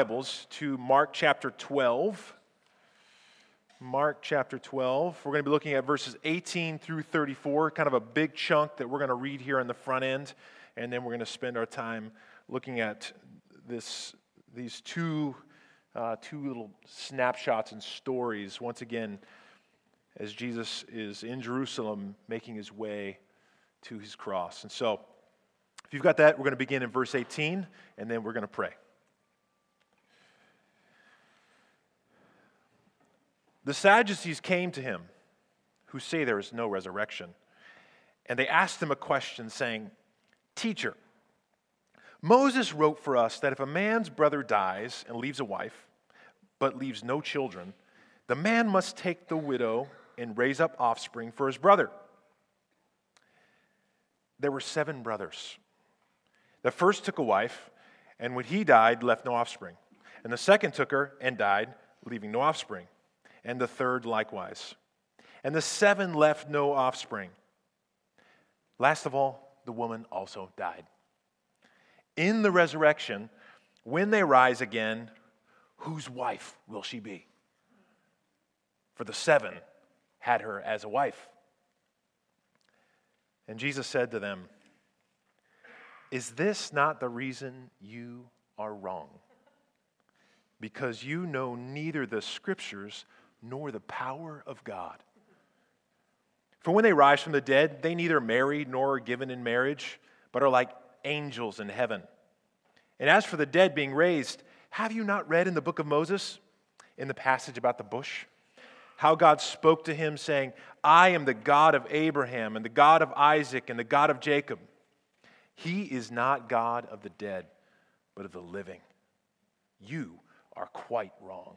Bibles to Mark chapter 12. Mark chapter 12. We're going to be looking at verses 18 through 34, kind of a big chunk that we're going to read here on the front end, and then we're going to spend our time looking at this, these two, uh, two little snapshots and stories, once again, as Jesus is in Jerusalem making his way to his cross. And so, if you've got that, we're going to begin in verse 18, and then we're going to pray. The Sadducees came to him, who say there is no resurrection, and they asked him a question, saying, Teacher, Moses wrote for us that if a man's brother dies and leaves a wife, but leaves no children, the man must take the widow and raise up offspring for his brother. There were seven brothers. The first took a wife, and when he died, left no offspring. And the second took her and died, leaving no offspring and the third likewise. And the seven left no offspring. Last of all, the woman also died. In the resurrection, when they rise again, whose wife will she be? For the seven had her as a wife. And Jesus said to them, Is this not the reason you are wrong? Because you know neither the scriptures nor the power of God. For when they rise from the dead, they neither marry nor are given in marriage, but are like angels in heaven. And as for the dead being raised, have you not read in the book of Moses, in the passage about the bush, how God spoke to him, saying, I am the God of Abraham, and the God of Isaac, and the God of Jacob? He is not God of the dead, but of the living. You are quite wrong.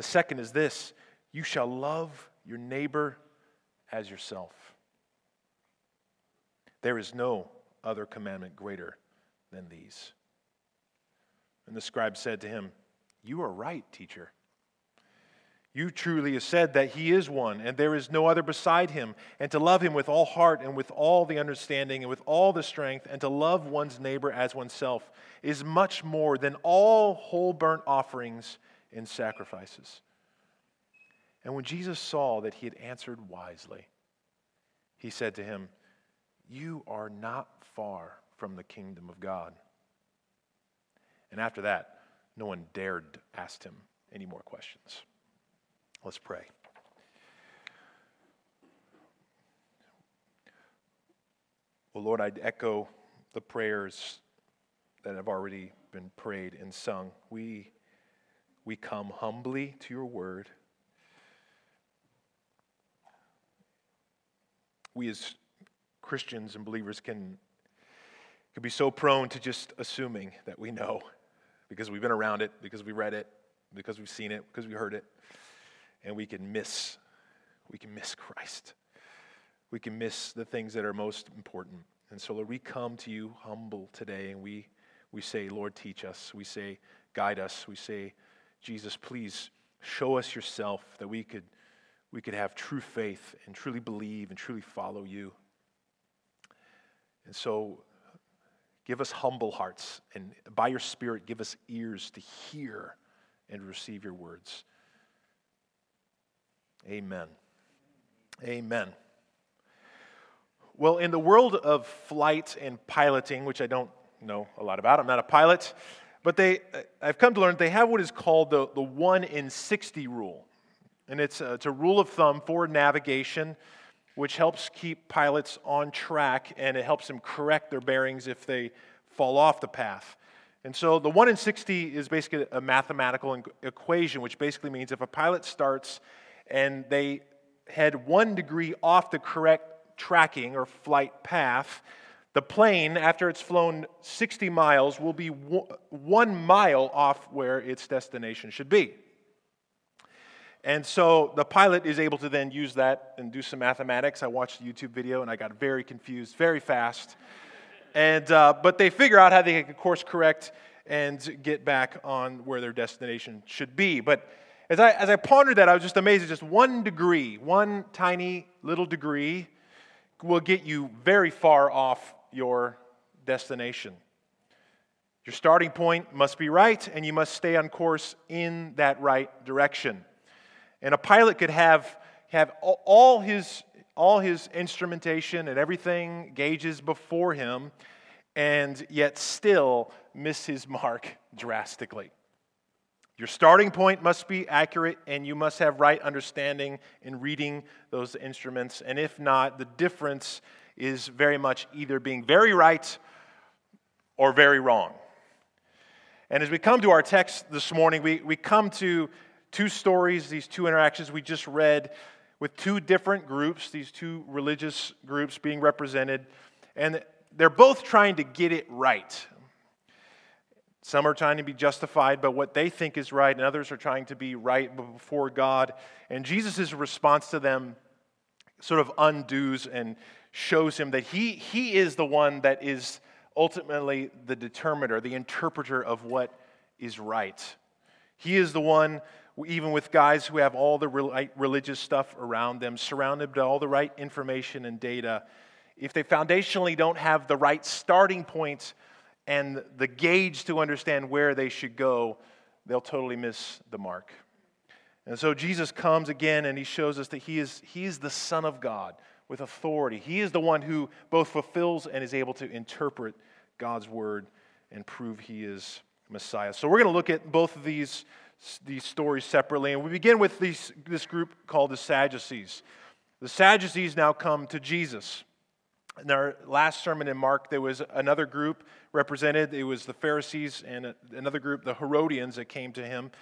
The second is this you shall love your neighbor as yourself. There is no other commandment greater than these. And the scribe said to him, You are right, teacher. You truly have said that he is one, and there is no other beside him, and to love him with all heart and with all the understanding and with all the strength, and to love one's neighbor as oneself is much more than all whole burnt offerings in sacrifices. And when Jesus saw that he had answered wisely, he said to him, You are not far from the kingdom of God. And after that, no one dared ask him any more questions. Let's pray. Well, Lord, I'd echo the prayers that have already been prayed and sung. We we come humbly to your word. We as Christians and believers can, can be so prone to just assuming that we know because we've been around it, because we read it, because we've seen it, because we heard it, and we can miss we can miss Christ. We can miss the things that are most important. And so, Lord, we come to you humble today and we, we say, Lord, teach us. We say, guide us. We say, Jesus, please show us yourself that we could, we could have true faith and truly believe and truly follow you. And so, give us humble hearts, and by your Spirit, give us ears to hear and receive your words. Amen. Amen. Well, in the world of flight and piloting, which I don't know a lot about, I'm not a pilot. But they, I've come to learn they have what is called the, the 1 in 60 rule. And it's a, it's a rule of thumb for navigation, which helps keep pilots on track and it helps them correct their bearings if they fall off the path. And so the 1 in 60 is basically a mathematical equation, which basically means if a pilot starts and they head one degree off the correct tracking or flight path, The plane, after it's flown 60 miles, will be one mile off where its destination should be. And so the pilot is able to then use that and do some mathematics. I watched a YouTube video and I got very confused very fast. And, uh, but they figure out how they can course correct and get back on where their destination should be. But as I, as I pondered that, I was just amazed just one degree, one tiny little degree will get you very far off your destination. Your starting point must be right, and you must stay on course in that right direction. And a pilot could have, have all, his, all his instrumentation and everything, gauges before him, and yet still miss his mark drastically. Your starting point must be accurate, and you must have right understanding in reading those instruments. And if not, the difference is very much either being very right or very wrong. And as we come to our text this morning, we, we come to two stories, these two interactions we just read with two different groups, these two religious groups being represented. And they're both trying to get it right. Some are trying to be justified by what they think is right, and others are trying to be right before God. And Jesus' response to them sort of undoes and shows him that he, he is the one that is ultimately the determiner, the interpreter of what is right. He is the one, even with guys who have all the religious stuff around them, surrounded by all the right information and data, if they foundationally don't have the right starting points point and the gauge to understand where they should go, they'll totally miss the mark. And so Jesus comes again and he shows us that he is, he is the Son of God with authority. He is the one who both fulfills and is able to interpret God's word and prove he is Messiah. So we're going to look at both of these, these stories separately. And we begin with these, this group called the Sadducees. The Sadducees now come to Jesus. In our last sermon in Mark, there was another group represented. It was the Pharisees and another group, the Herodians, that came to him.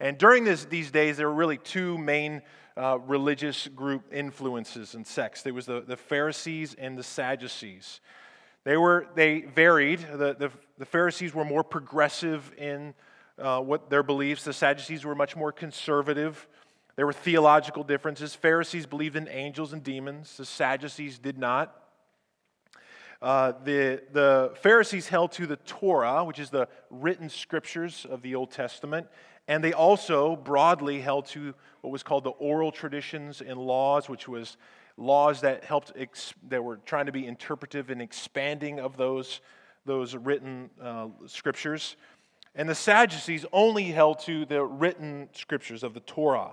And during this, these days, there were really two main uh, religious group influences and sects. There was the, the Pharisees and the Sadducees. They, were, they varied. The, the, the Pharisees were more progressive in uh, what their beliefs. The Sadducees were much more conservative. There were theological differences. Pharisees believed in angels and demons. The Sadducees did not. Uh, the, the Pharisees held to the Torah, which is the written scriptures of the Old Testament, and they also broadly held to what was called the oral traditions and laws, which was laws that helped ex- that were trying to be interpretive and expanding of those, those written uh, scriptures. And the Sadducees only held to the written scriptures of the Torah.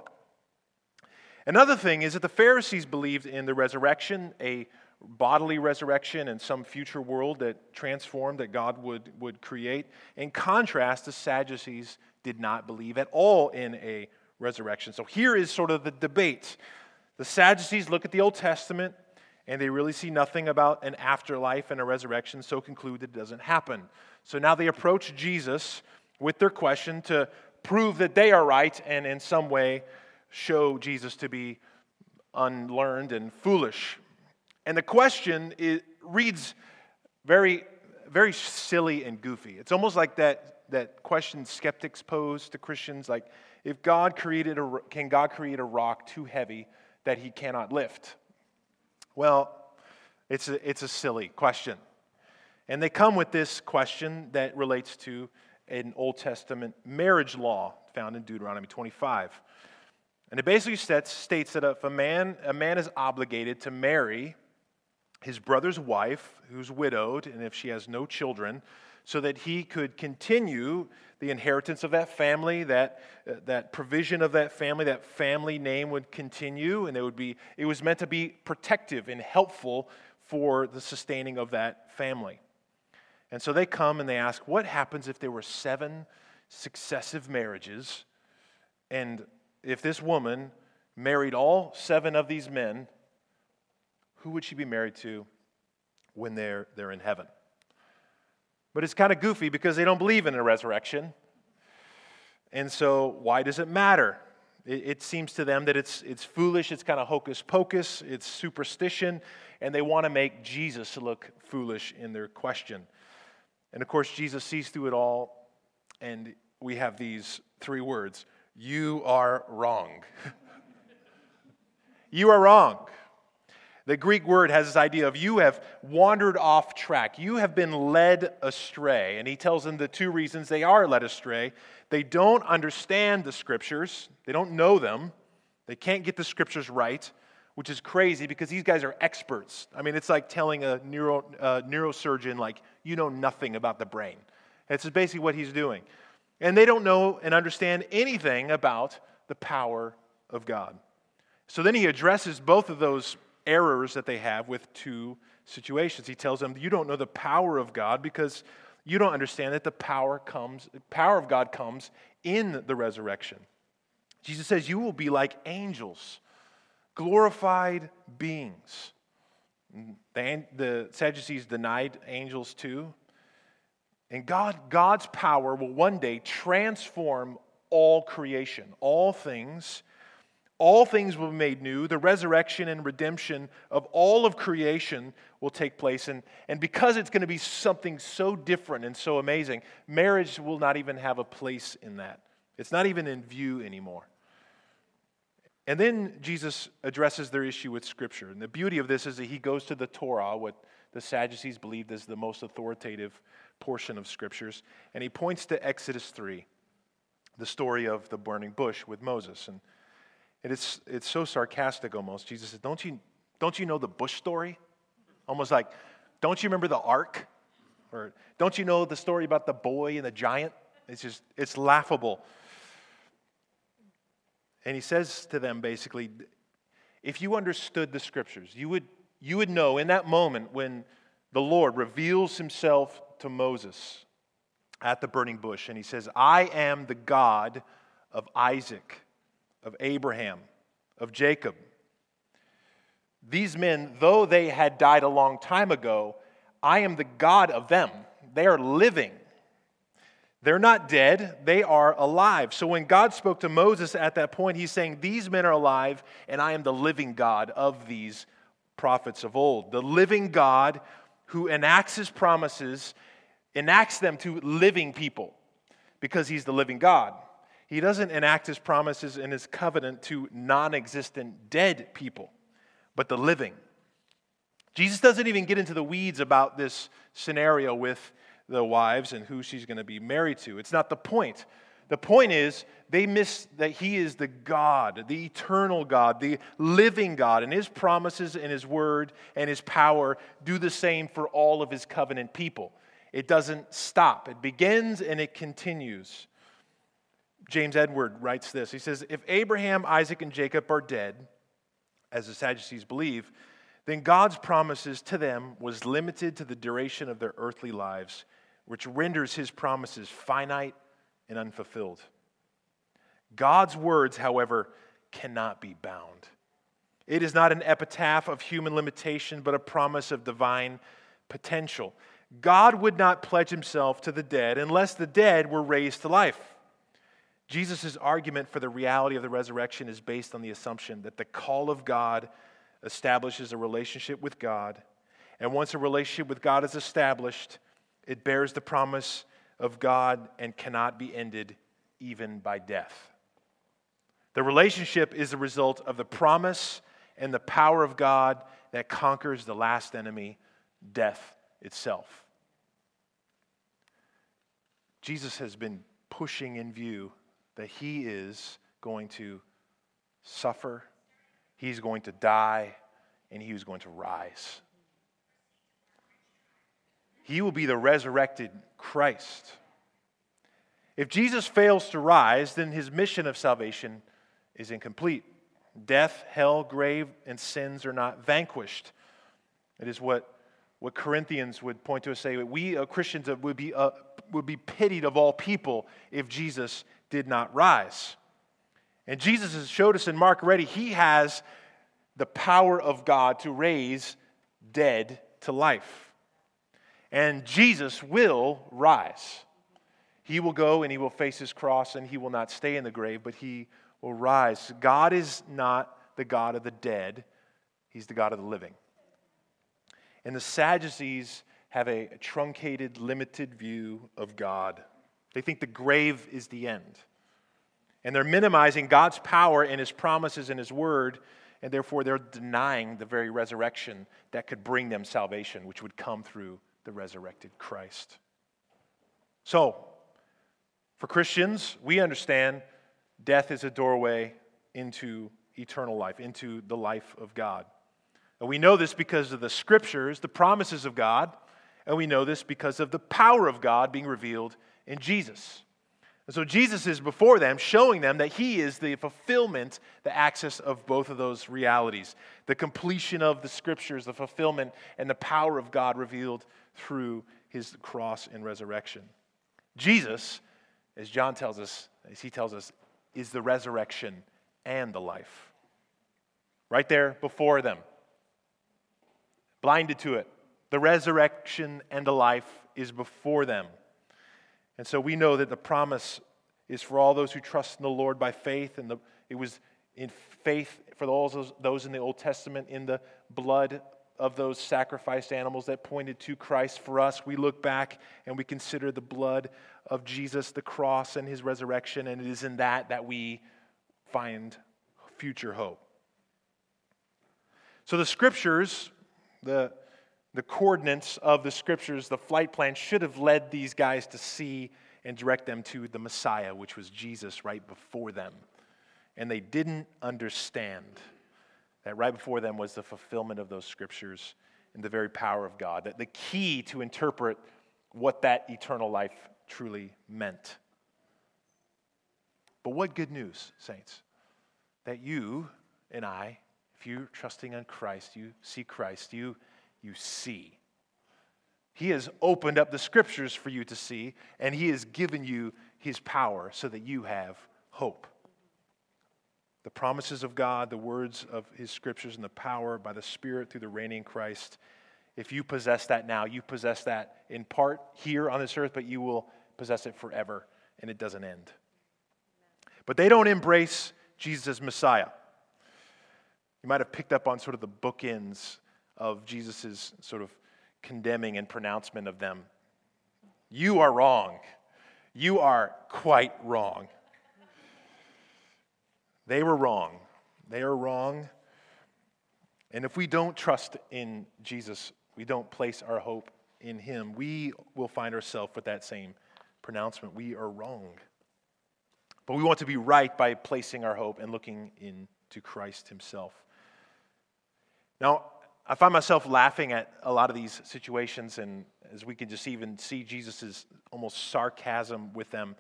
Another thing is that the Pharisees believed in the resurrection, a bodily resurrection and some future world that transformed that God would, would create. In contrast, the Sadducees did not believe at all in a resurrection. So here is sort of the debate. The Sadducees look at the Old Testament and they really see nothing about an afterlife and a resurrection, so conclude that it doesn't happen. So now they approach Jesus with their question to prove that they are right and in some way show Jesus to be unlearned and foolish. And the question reads very, very silly and goofy. It's almost like that, that question skeptics pose to Christians like, if God created a, can God create a rock too heavy that he cannot lift? Well, it's a, it's a silly question. And they come with this question that relates to an Old Testament marriage law found in Deuteronomy 25. And it basically states that if a man, a man is obligated to marry his brother's wife, who's widowed, and if she has no children, so that he could continue the inheritance of that family, that, uh, that provision of that family, that family name would continue, and it would be, it was meant to be protective and helpful for the sustaining of that family. And so they come and they ask, what happens if there were seven successive marriages, and if this woman married all seven of these men who would she be married to when they're, they're in heaven? But it's kind of goofy because they don't believe in a resurrection. And so, why does it matter? It, it seems to them that it's, it's foolish, it's kind of hocus pocus, it's superstition. and they want to make Jesus look foolish in their question. And of course, Jesus sees through it all, and we have these three words You are wrong. you are wrong. The Greek word has this idea of you have wandered off track. You have been led astray. And he tells them the two reasons they are led astray. They don't understand the scriptures, they don't know them, they can't get the scriptures right, which is crazy because these guys are experts. I mean, it's like telling a neuro, uh, neurosurgeon, like, you know nothing about the brain. That's basically what he's doing. And they don't know and understand anything about the power of God. So then he addresses both of those errors that they have with two situations. He tells them, You don't know the power of God because you don't understand that the power comes, power of God comes in the resurrection. Jesus says, You will be like angels, glorified beings. The, the Sadducees denied angels too. And God, God's power will one day transform all creation, all things all things will be made new. The resurrection and redemption of all of creation will take place. And, and because it's going to be something so different and so amazing, marriage will not even have a place in that. It's not even in view anymore. And then Jesus addresses their issue with Scripture. And the beauty of this is that he goes to the Torah, what the Sadducees believed is the most authoritative portion of Scriptures, and he points to Exodus 3, the story of the burning bush with Moses. And and it's, it's so sarcastic almost. Jesus says, don't you, don't you know the bush story? Almost like, don't you remember the ark? Or don't you know the story about the boy and the giant? It's just, it's laughable. And he says to them basically, if you understood the scriptures, you would, you would know in that moment when the Lord reveals himself to Moses at the burning bush, and he says, I am the God of Isaac of Abraham, of Jacob. These men, though they had died a long time ago, I am the God of them. They are living. They're not dead, they are alive. So when God spoke to Moses at that point, he's saying, These men are alive, and I am the living God of these prophets of old. The living God who enacts his promises, enacts them to living people because he's the living God. He doesn't enact his promises and his covenant to non existent dead people, but the living. Jesus doesn't even get into the weeds about this scenario with the wives and who she's going to be married to. It's not the point. The point is, they miss that He is the God, the eternal God, the living God, and His promises and His word and His power do the same for all of His covenant people. It doesn't stop, it begins and it continues. James Edward writes this. He says, If Abraham, Isaac, and Jacob are dead, as the Sadducees believe, then God's promises to them was limited to the duration of their earthly lives, which renders his promises finite and unfulfilled. God's words, however, cannot be bound. It is not an epitaph of human limitation, but a promise of divine potential. God would not pledge himself to the dead unless the dead were raised to life. Jesus' argument for the reality of the resurrection is based on the assumption that the call of God establishes a relationship with God. And once a relationship with God is established, it bears the promise of God and cannot be ended even by death. The relationship is the result of the promise and the power of God that conquers the last enemy, death itself. Jesus has been pushing in view that he is going to suffer, he's going to die, and he is going to rise. He will be the resurrected Christ. If Jesus fails to rise, then his mission of salvation is incomplete. Death, hell, grave, and sins are not vanquished. It is what, what Corinthians would point to us say we uh, Christians would be, uh, would be pitied of all people if Jesus did not rise. And Jesus has showed us in Mark already, he has the power of God to raise dead to life. And Jesus will rise. He will go and he will face his cross and he will not stay in the grave, but he will rise. God is not the God of the dead, he's the God of the living. And the Sadducees have a truncated, limited view of God. They think the grave is the end. And they're minimizing God's power and his promises and his word, and therefore they're denying the very resurrection that could bring them salvation, which would come through the resurrected Christ. So, for Christians, we understand death is a doorway into eternal life, into the life of God. And we know this because of the scriptures, the promises of God, and we know this because of the power of God being revealed in Jesus. And so Jesus is before them, showing them that he is the fulfillment, the access of both of those realities the completion of the scriptures, the fulfillment, and the power of God revealed through his cross and resurrection. Jesus, as John tells us, as he tells us, is the resurrection and the life. Right there before them, blinded to it. The resurrection and the life is before them. And so we know that the promise is for all those who trust in the Lord by faith. And the, it was in faith for those, those in the Old Testament in the blood of those sacrificed animals that pointed to Christ. For us, we look back and we consider the blood of Jesus, the cross, and his resurrection. And it is in that that we find future hope. So the scriptures, the the coordinates of the scriptures, the flight plan, should have led these guys to see and direct them to the Messiah, which was Jesus right before them. And they didn't understand that right before them was the fulfillment of those scriptures and the very power of God, that the key to interpret what that eternal life truly meant. But what good news, saints, that you and I, if you're trusting in Christ, you see Christ, you you see. He has opened up the scriptures for you to see, and He has given you His power so that you have hope. The promises of God, the words of His scriptures, and the power by the Spirit through the reigning Christ. If you possess that now, you possess that in part here on this earth, but you will possess it forever, and it doesn't end. But they don't embrace Jesus as Messiah. You might have picked up on sort of the bookends of Jesus' sort of condemning and pronouncement of them. You are wrong. You are quite wrong. They were wrong. They are wrong. And if we don't trust in Jesus, we don't place our hope in Him, we will find ourselves with that same pronouncement. We are wrong. But we want to be right by placing our hope and looking into Christ Himself. Now, I find myself laughing at a lot of these situations, and as we can just even see Jesus' almost sarcasm with them.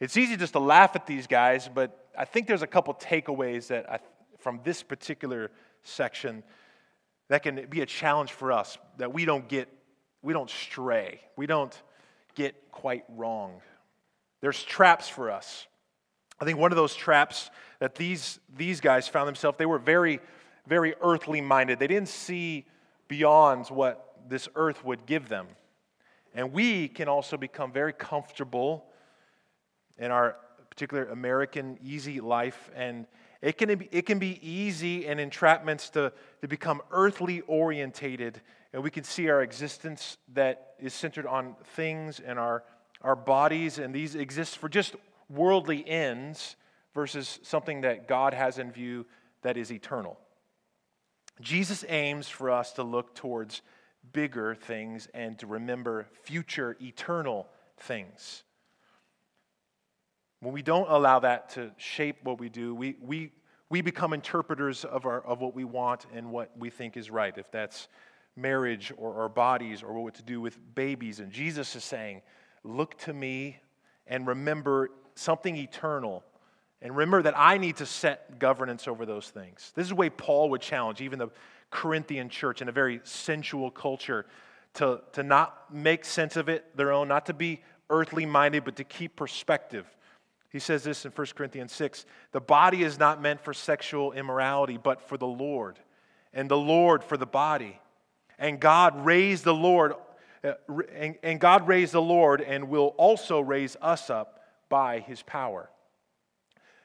It's easy just to laugh at these guys, but I think there's a couple takeaways that I, from this particular section that can be a challenge for us that we don't get, we don't stray, we don't get quite wrong. There's traps for us. I think one of those traps that these, these guys found themselves, they were very very earthly minded. They didn't see beyond what this earth would give them. And we can also become very comfortable in our particular American easy life. And it can be, it can be easy and entrapments to, to become earthly orientated. And we can see our existence that is centered on things and our, our bodies, and these exist for just worldly ends versus something that God has in view that is eternal. Jesus aims for us to look towards bigger things and to remember future eternal things. When we don't allow that to shape what we do, we, we, we become interpreters of, our, of what we want and what we think is right, if that's marriage or our bodies or what to do with babies. And Jesus is saying, Look to me and remember something eternal and remember that I need to set governance over those things. This is the way Paul would challenge even the Corinthian church in a very sensual culture to, to not make sense of it their own, not to be earthly minded, but to keep perspective. He says this in 1 Corinthians 6 The body is not meant for sexual immorality, but for the Lord, and the Lord for the body. And God raised the Lord, uh, and, and God raised the Lord and will also raise us up by his power.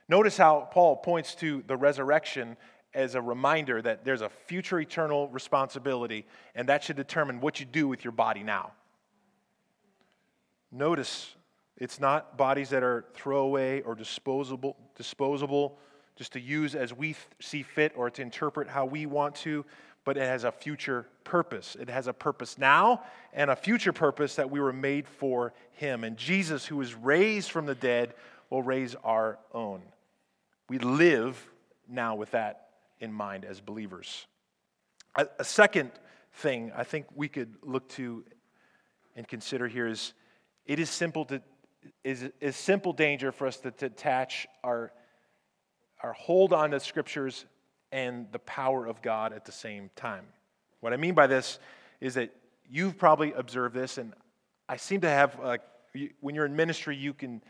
Notice how Paul points to the resurrection as a reminder that there's a future eternal responsibility, and that should determine what you do with your body now. Notice it's not bodies that are throwaway or disposable, disposable just to use as we see fit or to interpret how we want to, but it has a future purpose. It has a purpose now and a future purpose that we were made for Him. And Jesus, who was raised from the dead, will raise our own. We live now with that in mind as believers. A, a second thing I think we could look to and consider here is it is simple to is, is simple danger for us to, attach our, our hold on the scriptures and the power of God at the same time. What I mean by this is that you've probably observed this, and I seem to have, when you're in ministry, you can,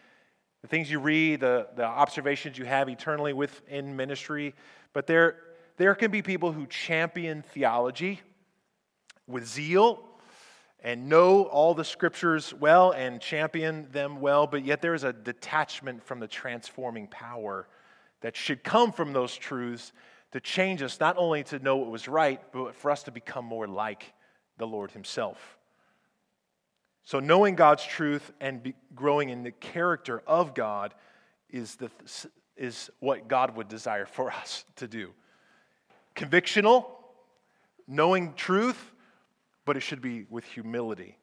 the things you read, the, the observations you have eternally within ministry, but there, there can be people who champion theology with zeal and know all the scriptures well and champion them well, but yet there is a detachment from the transforming power that should come from those truths to change us, not only to know what was right, but for us to become more like the Lord Himself. So, knowing God's truth and growing in the character of God is, the, is what God would desire for us to do. Convictional, knowing truth, but it should be with humility.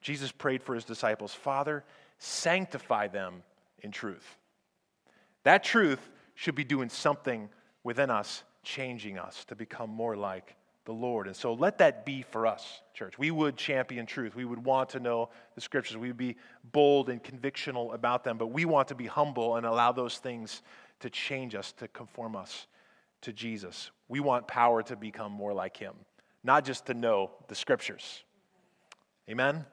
Jesus prayed for his disciples Father, sanctify them in truth. That truth should be doing something within us, changing us to become more like the Lord. And so let that be for us, church. We would champion truth. We would want to know the scriptures. We would be bold and convictional about them, but we want to be humble and allow those things to change us, to conform us to Jesus. We want power to become more like him not just to know the scriptures. Amen?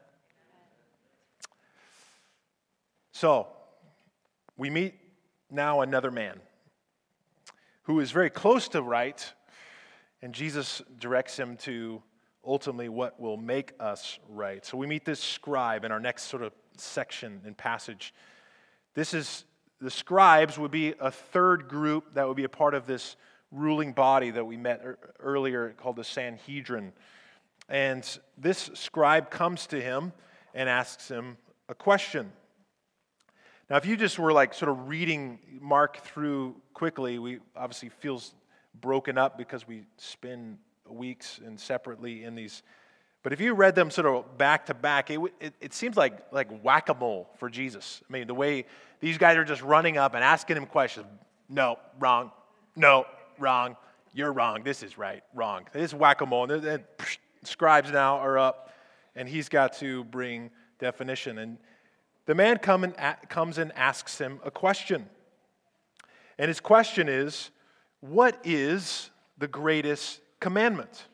So, we meet now another man who is very close to right, and Jesus directs him to ultimately what will make us right. So, we meet this scribe in our next sort of section and passage. This is the scribes would be a third group that would be a part of this ruling body that we met earlier called the Sanhedrin. And this scribe comes to him and asks him a question. Now, if you just were like sort of reading Mark through quickly, we obviously feels broken up because we spend weeks and separately in these. But if you read them sort of back to back, it, it, it seems like, like whack a mole for Jesus. I mean, the way these guys are just running up and asking him questions. No, wrong. No, wrong. You're wrong. This is right. Wrong. This is whack a mole. And scribes now are up, and he's got to bring definition. And the man come and, comes and asks him a question. And his question is What is the greatest commandment?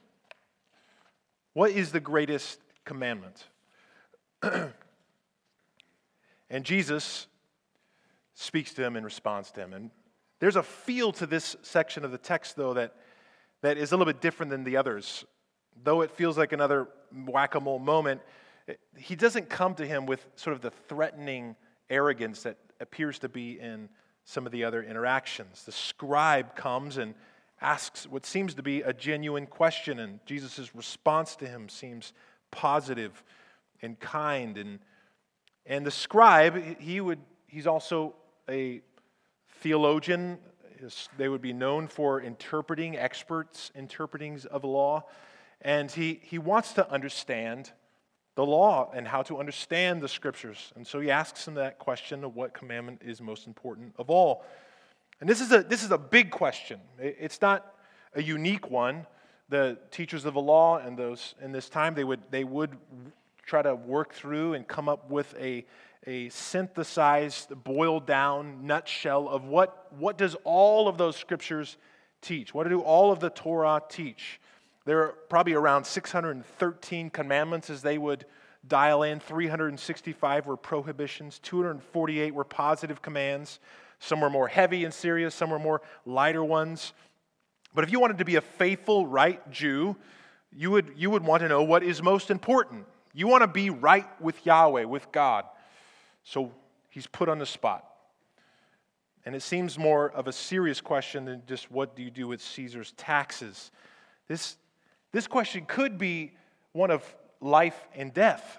What is the greatest commandment? and Jesus speaks to him and responds to him. And there's a feel to this section of the text, though, that, that is a little bit different than the others. Though it feels like another whack a mole moment, he doesn't come to him with sort of the threatening arrogance that appears to be in some of the other interactions. The scribe comes and asks what seems to be a genuine question, and Jesus' response to him seems positive and kind. And, and the scribe, he would, he's also a theologian. They would be known for interpreting, experts interpretings of law. And he, he wants to understand the law and how to understand the scriptures. And so he asks him that question of what commandment is most important of all. And this is a, this is a big question. It's not a unique one. The teachers of the law and those in this time, they would, they would try to work through and come up with a, a synthesized, boiled down nutshell of what, what does all of those scriptures teach? What do all of the Torah teach? There are probably around 613 commandments as they would dial in. 365 were prohibitions, 248 were positive commands. Some were more heavy and serious, some were more lighter ones. But if you wanted to be a faithful, right Jew, you would, you would want to know what is most important. You want to be right with Yahweh, with God. So he's put on the spot. And it seems more of a serious question than just what do you do with Caesar's taxes. This, this question could be one of life and death.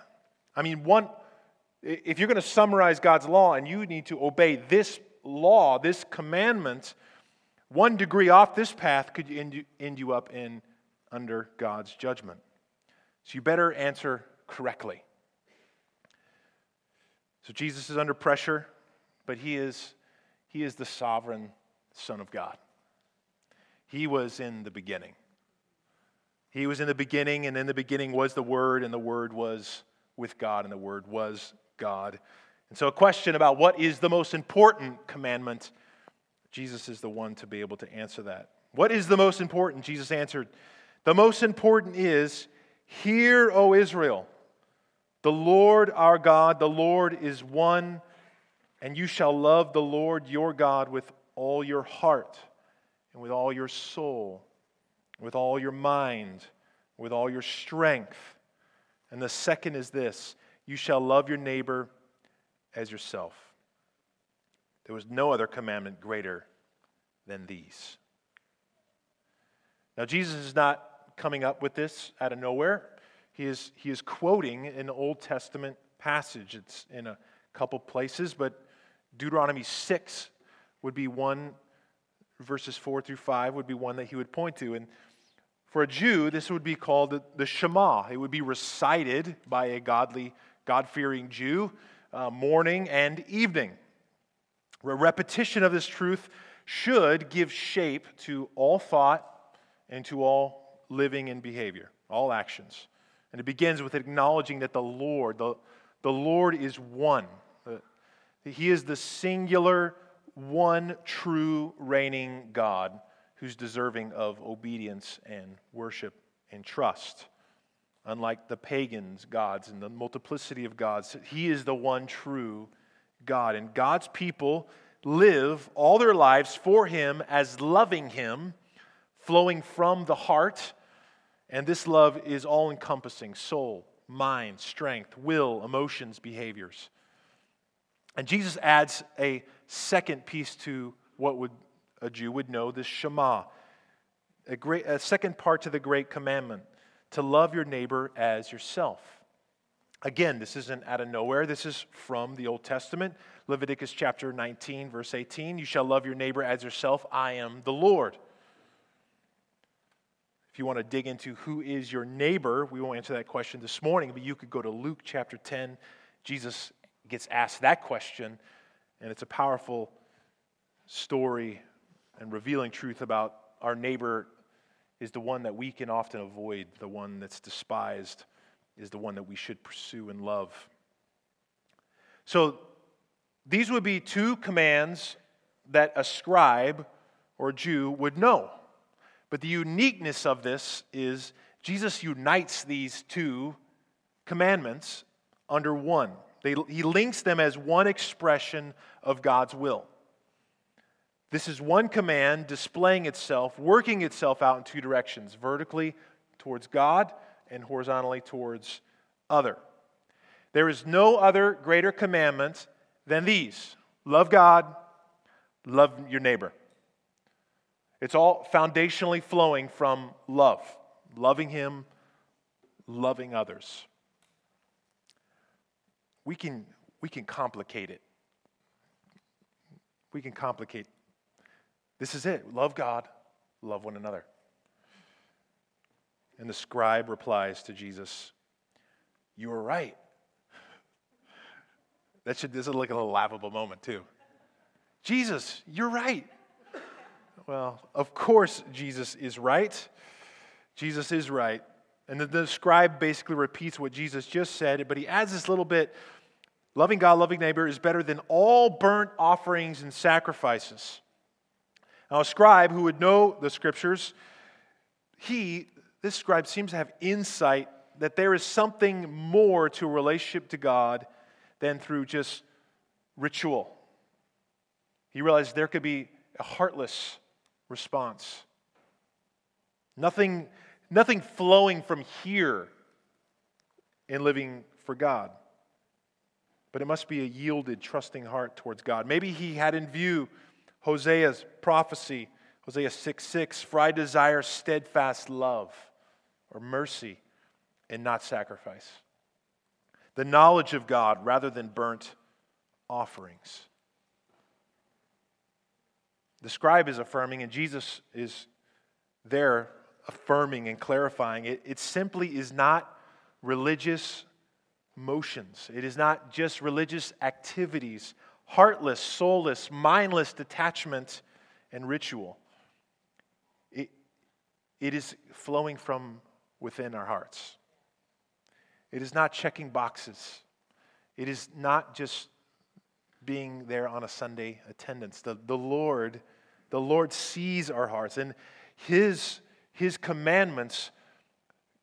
I mean, one, if you're going to summarize God's law and you need to obey this law, this commandment, one degree off this path could end you, end you up in under God's judgment. So you better answer correctly. So Jesus is under pressure, but he is, he is the sovereign Son of God. He was in the beginning. He was in the beginning, and in the beginning was the Word, and the Word was with God, and the Word was God. And so, a question about what is the most important commandment, Jesus is the one to be able to answer that. What is the most important? Jesus answered, The most important is, Hear, O Israel. The Lord our God, the Lord is one, and you shall love the Lord your God with all your heart, and with all your soul, with all your mind, with all your strength. And the second is this you shall love your neighbor as yourself. There was no other commandment greater than these. Now, Jesus is not coming up with this out of nowhere. He is, he is quoting an Old Testament passage. It's in a couple places, but Deuteronomy 6 would be one, verses 4 through 5 would be one that he would point to. And for a Jew, this would be called the Shema. It would be recited by a godly, God fearing Jew uh, morning and evening. A repetition of this truth should give shape to all thought and to all living and behavior, all actions. And it begins with acknowledging that the Lord, the, the Lord is one. He is the singular, one true reigning God who's deserving of obedience and worship and trust. Unlike the pagans' gods and the multiplicity of gods, He is the one true God. And God's people live all their lives for Him as loving Him, flowing from the heart and this love is all encompassing soul, mind, strength, will, emotions, behaviors. And Jesus adds a second piece to what would, a Jew would know this Shema, a, great, a second part to the great commandment to love your neighbor as yourself. Again, this isn't out of nowhere. This is from the Old Testament. Leviticus chapter 19, verse 18 You shall love your neighbor as yourself. I am the Lord. If you want to dig into who is your neighbor, we won't answer that question this morning, but you could go to Luke chapter 10. Jesus gets asked that question, and it's a powerful story and revealing truth about our neighbor is the one that we can often avoid, the one that's despised is the one that we should pursue and love. So these would be two commands that a scribe or Jew would know. But the uniqueness of this is Jesus unites these two commandments under one. They, he links them as one expression of God's will. This is one command displaying itself, working itself out in two directions vertically towards God and horizontally towards other. There is no other greater commandment than these love God, love your neighbor. It's all foundationally flowing from love, loving Him, loving others. We can, we can complicate it. We can complicate. This is it. Love God, love one another. And the scribe replies to Jesus, You are right. That should, this is like a little laughable moment, too. Jesus, you're right. Well, of course, Jesus is right. Jesus is right. And the, the scribe basically repeats what Jesus just said, but he adds this little bit loving God, loving neighbor is better than all burnt offerings and sacrifices. Now, a scribe who would know the scriptures, he, this scribe seems to have insight that there is something more to a relationship to God than through just ritual. He realized there could be a heartless response. Nothing, nothing flowing from here in living for God. But it must be a yielded, trusting heart towards God. Maybe he had in view Hosea's prophecy, Hosea 6 6, for I desire steadfast love or mercy and not sacrifice. The knowledge of God rather than burnt offerings. The scribe is affirming, and Jesus is there affirming and clarifying. It, it simply is not religious motions, it is not just religious activities, heartless, soulless, mindless detachment and ritual. It, it is flowing from within our hearts. It is not checking boxes. It is not just being there on a Sunday attendance. The, the Lord, the Lord sees our hearts, and His, His commandments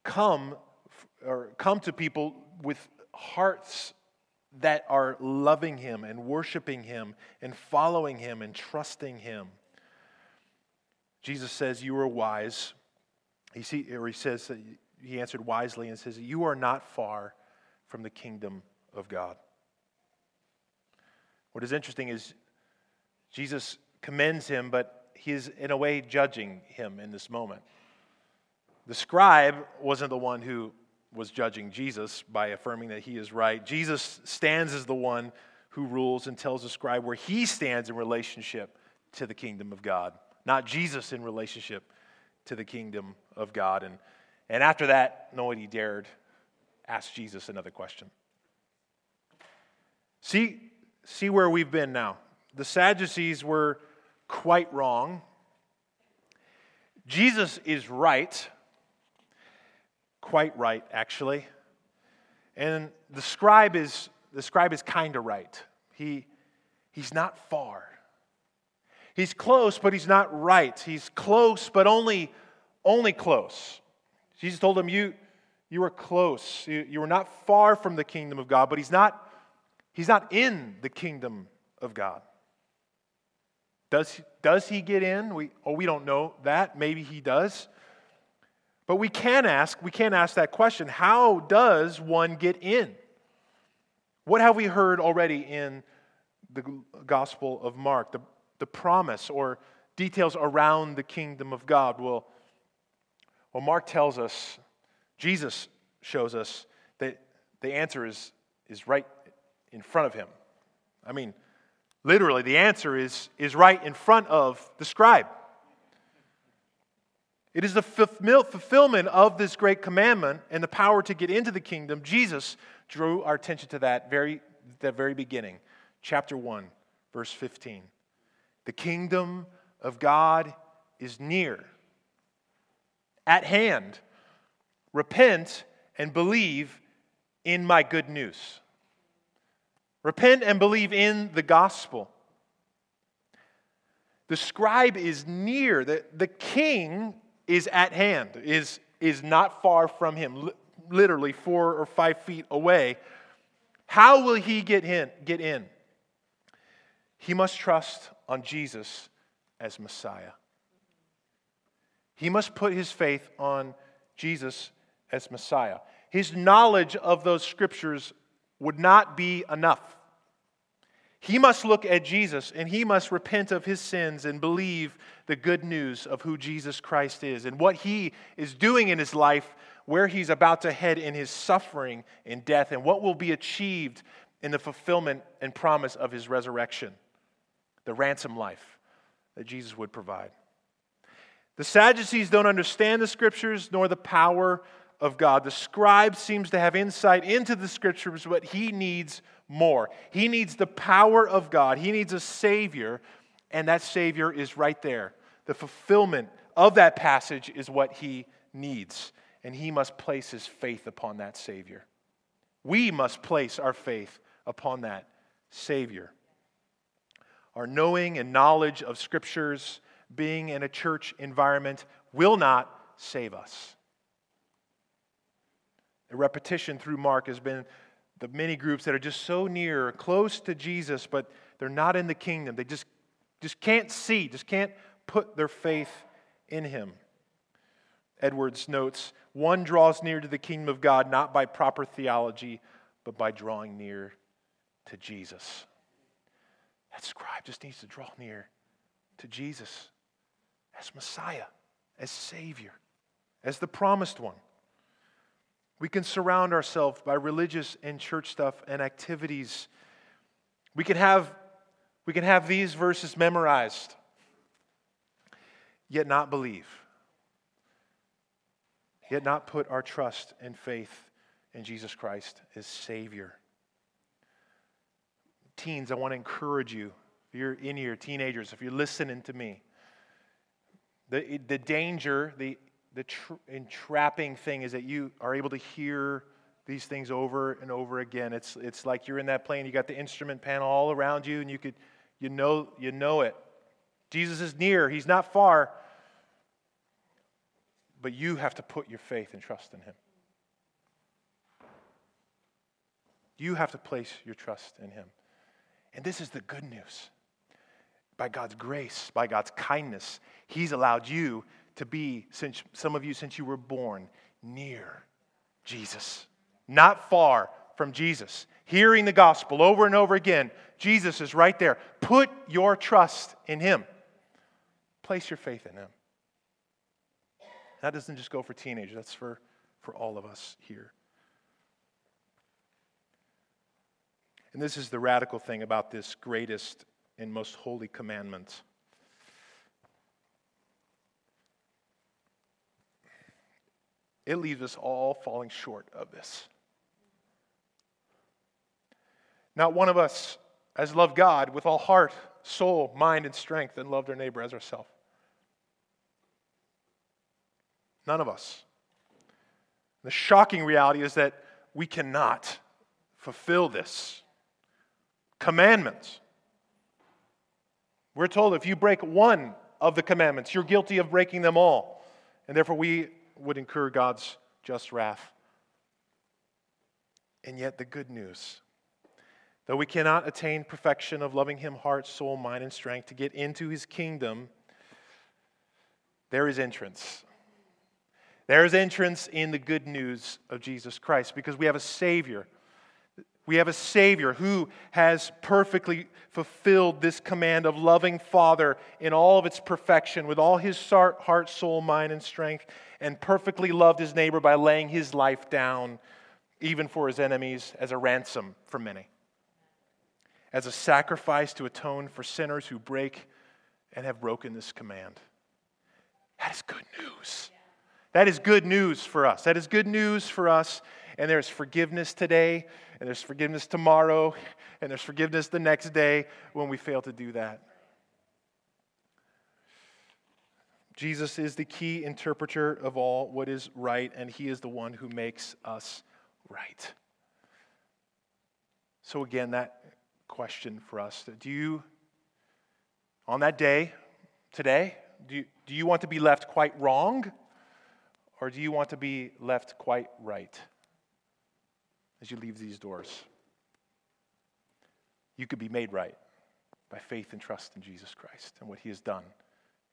come or come to people with hearts that are loving Him and worshiping Him and following Him and trusting Him. Jesus says, You are wise. He, see, or he says, He answered wisely and says, You are not far from the kingdom of God. What is interesting is Jesus commends him, but he is in a way judging him in this moment. The scribe wasn't the one who was judging Jesus by affirming that he is right. Jesus stands as the one who rules and tells the scribe where he stands in relationship to the kingdom of God, not Jesus in relationship to the kingdom of God. And, and after that, nobody dared ask Jesus another question. See, see where we've been now. The Sadducees were quite wrong. Jesus is right, quite right, actually. And the scribe is, the scribe is kind of right. He, he's not far. He's close, but he's not right. He's close, but only, only close. Jesus told him, You, you are close. You, you are not far from the kingdom of God, but he's not He's not in the kingdom of God. Does, does he get in? We, oh, we don't know that. Maybe he does. But we can ask, we can ask that question how does one get in? What have we heard already in the Gospel of Mark? The, the promise or details around the kingdom of God. Well, well, Mark tells us, Jesus shows us that the answer is, is right in front of him. I mean, literally, the answer is, is right in front of the scribe. It is the fulfillment of this great commandment and the power to get into the kingdom. Jesus drew our attention to that very, that very beginning, chapter 1, verse 15. The kingdom of God is near, at hand. Repent and believe in my good news. Repent and believe in the gospel. The scribe is near, the, the king is at hand, is, is not far from him, literally four or five feet away. How will he get in? Get in? He must trust on Jesus as Messiah. He must put his faith on Jesus as Messiah. His knowledge of those scriptures would not be enough. He must look at Jesus and he must repent of his sins and believe the good news of who Jesus Christ is and what he is doing in his life, where he's about to head in his suffering and death, and what will be achieved in the fulfillment and promise of his resurrection, the ransom life that Jesus would provide. The Sadducees don't understand the scriptures nor the power of God. The scribe seems to have insight into the scriptures, but he needs more. He needs the power of God. He needs a Savior, and that Savior is right there. The fulfillment of that passage is what he needs, and he must place his faith upon that Savior. We must place our faith upon that Savior. Our knowing and knowledge of Scriptures, being in a church environment, will not save us. A repetition through Mark has been the many groups that are just so near, close to Jesus, but they're not in the kingdom. They just, just can't see, just can't put their faith in him. Edwards notes one draws near to the kingdom of God not by proper theology, but by drawing near to Jesus. That scribe just needs to draw near to Jesus as Messiah, as Savior, as the promised one. We can surround ourselves by religious and church stuff and activities. We can have, we can have these verses memorized, yet not believe, yet not put our trust and faith in Jesus Christ as Savior. Teens, I want to encourage you. If you're in here, teenagers, if you're listening to me, the, the danger, the, the tr- entrapping thing is that you are able to hear these things over and over again. It's, it's like you're in that plane, you got the instrument panel all around you, and you could you know you know it. Jesus is near, he's not far. But you have to put your faith and trust in him. You have to place your trust in him. And this is the good news. By God's grace, by God's kindness, he's allowed you to be, since some of you, since you were born, near Jesus, not far from Jesus. Hearing the gospel over and over again, Jesus is right there. Put your trust in Him, place your faith in Him. That doesn't just go for teenagers, that's for, for all of us here. And this is the radical thing about this greatest and most holy commandment. It leaves us all falling short of this. Not one of us has loved God with all heart, soul, mind, and strength and loved our neighbor as ourselves. None of us. The shocking reality is that we cannot fulfill this commandment. We're told if you break one of the commandments, you're guilty of breaking them all. And therefore, we would incur God's just wrath. And yet, the good news though we cannot attain perfection of loving Him heart, soul, mind, and strength to get into His kingdom, there is entrance. There is entrance in the good news of Jesus Christ because we have a Savior we have a Savior who has perfectly fulfilled this command of loving Father in all of its perfection, with all his heart, soul, mind, and strength, and perfectly loved his neighbor by laying his life down, even for his enemies, as a ransom for many, as a sacrifice to atone for sinners who break and have broken this command. That is good news. That is good news for us. That is good news for us. And there's forgiveness today and there's forgiveness tomorrow, and there's forgiveness the next day when we fail to do that. Jesus is the key interpreter of all what is right, and he is the one who makes us right. So, again, that question for us do you, on that day, today, do you, do you want to be left quite wrong, or do you want to be left quite right? As you leave these doors. You could be made right by faith and trust in Jesus Christ and what he has done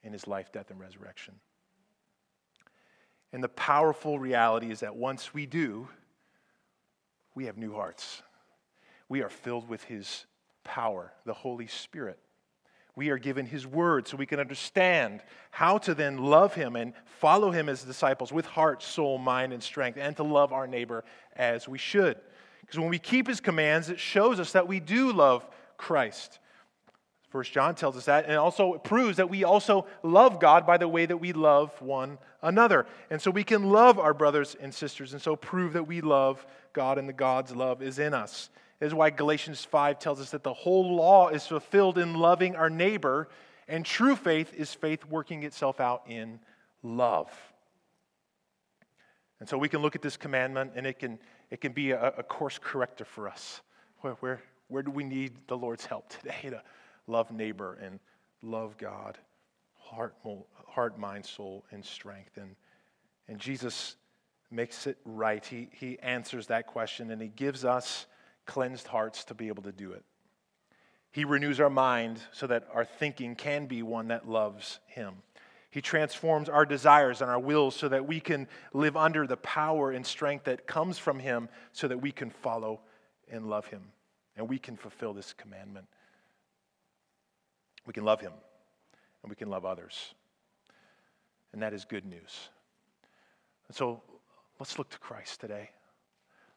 in his life, death, and resurrection. And the powerful reality is that once we do, we have new hearts. We are filled with his power, the Holy Spirit we are given his word so we can understand how to then love him and follow him as disciples with heart, soul, mind, and strength, and to love our neighbor as we should. Because when we keep his commands, it shows us that we do love Christ. First John tells us that, and also it proves that we also love God by the way that we love one another. And so we can love our brothers and sisters, and so prove that we love God and the God's love is in us is why Galatians 5 tells us that the whole law is fulfilled in loving our neighbor, and true faith is faith working itself out in love. And so we can look at this commandment and it can, it can be a, a course corrector for us. Where, where, where do we need the Lord's help today to love neighbor and love God, heart, heart mind, soul, and strength? And, and Jesus makes it right. He, he answers that question and he gives us cleansed hearts to be able to do it. He renews our mind so that our thinking can be one that loves Him. He transforms our desires and our wills so that we can live under the power and strength that comes from Him so that we can follow and love Him and we can fulfill this commandment. We can love Him and we can love others. And that is good news. And so let's look to Christ today.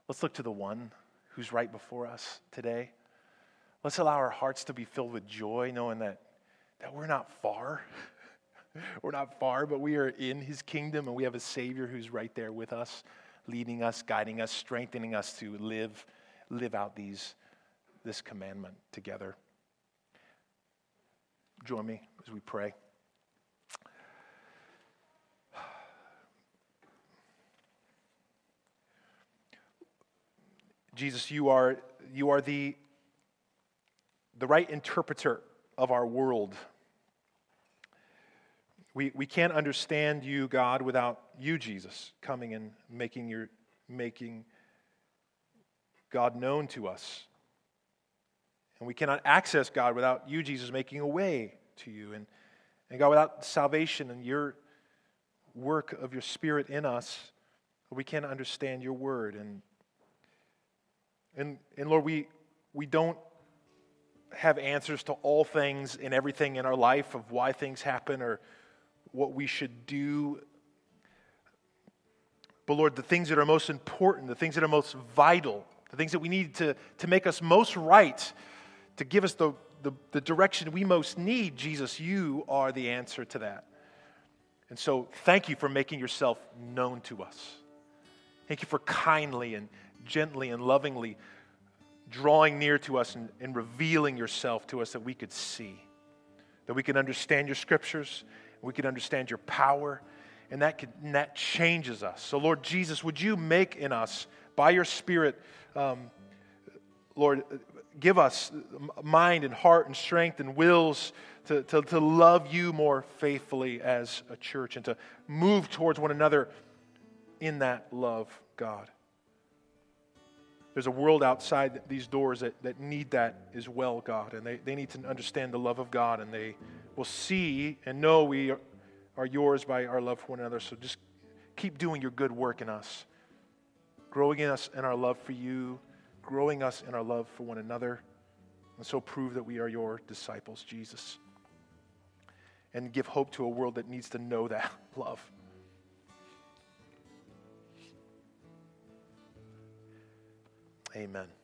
Let's look to the one who's right before us today. Let's allow our hearts to be filled with joy, knowing that, that we're not far. we're not far, but we are in his kingdom and we have a Savior who's right there with us, leading us, guiding us, strengthening us to live, live out these, this commandment together. Join me as we pray. Jesus, you are, you are the, the right interpreter of our world. We, we can't understand you, God, without you, Jesus, coming and making, your, making God known to us. And we cannot access God without you, Jesus, making a way to you. And, and God, without salvation and your work of your Spirit in us, we can't understand your word. And and, and Lord, we, we don't have answers to all things and everything in our life of why things happen or what we should do. But Lord, the things that are most important, the things that are most vital, the things that we need to, to make us most right, to give us the, the, the direction we most need, Jesus, you are the answer to that. And so thank you for making yourself known to us. Thank you for kindly and gently and lovingly drawing near to us and, and revealing yourself to us that we could see, that we could understand your scriptures, we could understand your power, and that, could, and that changes us. So, Lord Jesus, would you make in us, by your Spirit, um, Lord, give us mind and heart and strength and wills to, to, to love you more faithfully as a church and to move towards one another in that love, God. There's a world outside these doors that, that need that as well, God. And they, they need to understand the love of God. And they will see and know we are, are yours by our love for one another. So just keep doing your good work in us, growing in us in our love for you, growing us in our love for one another. And so prove that we are your disciples, Jesus. And give hope to a world that needs to know that love. Amen.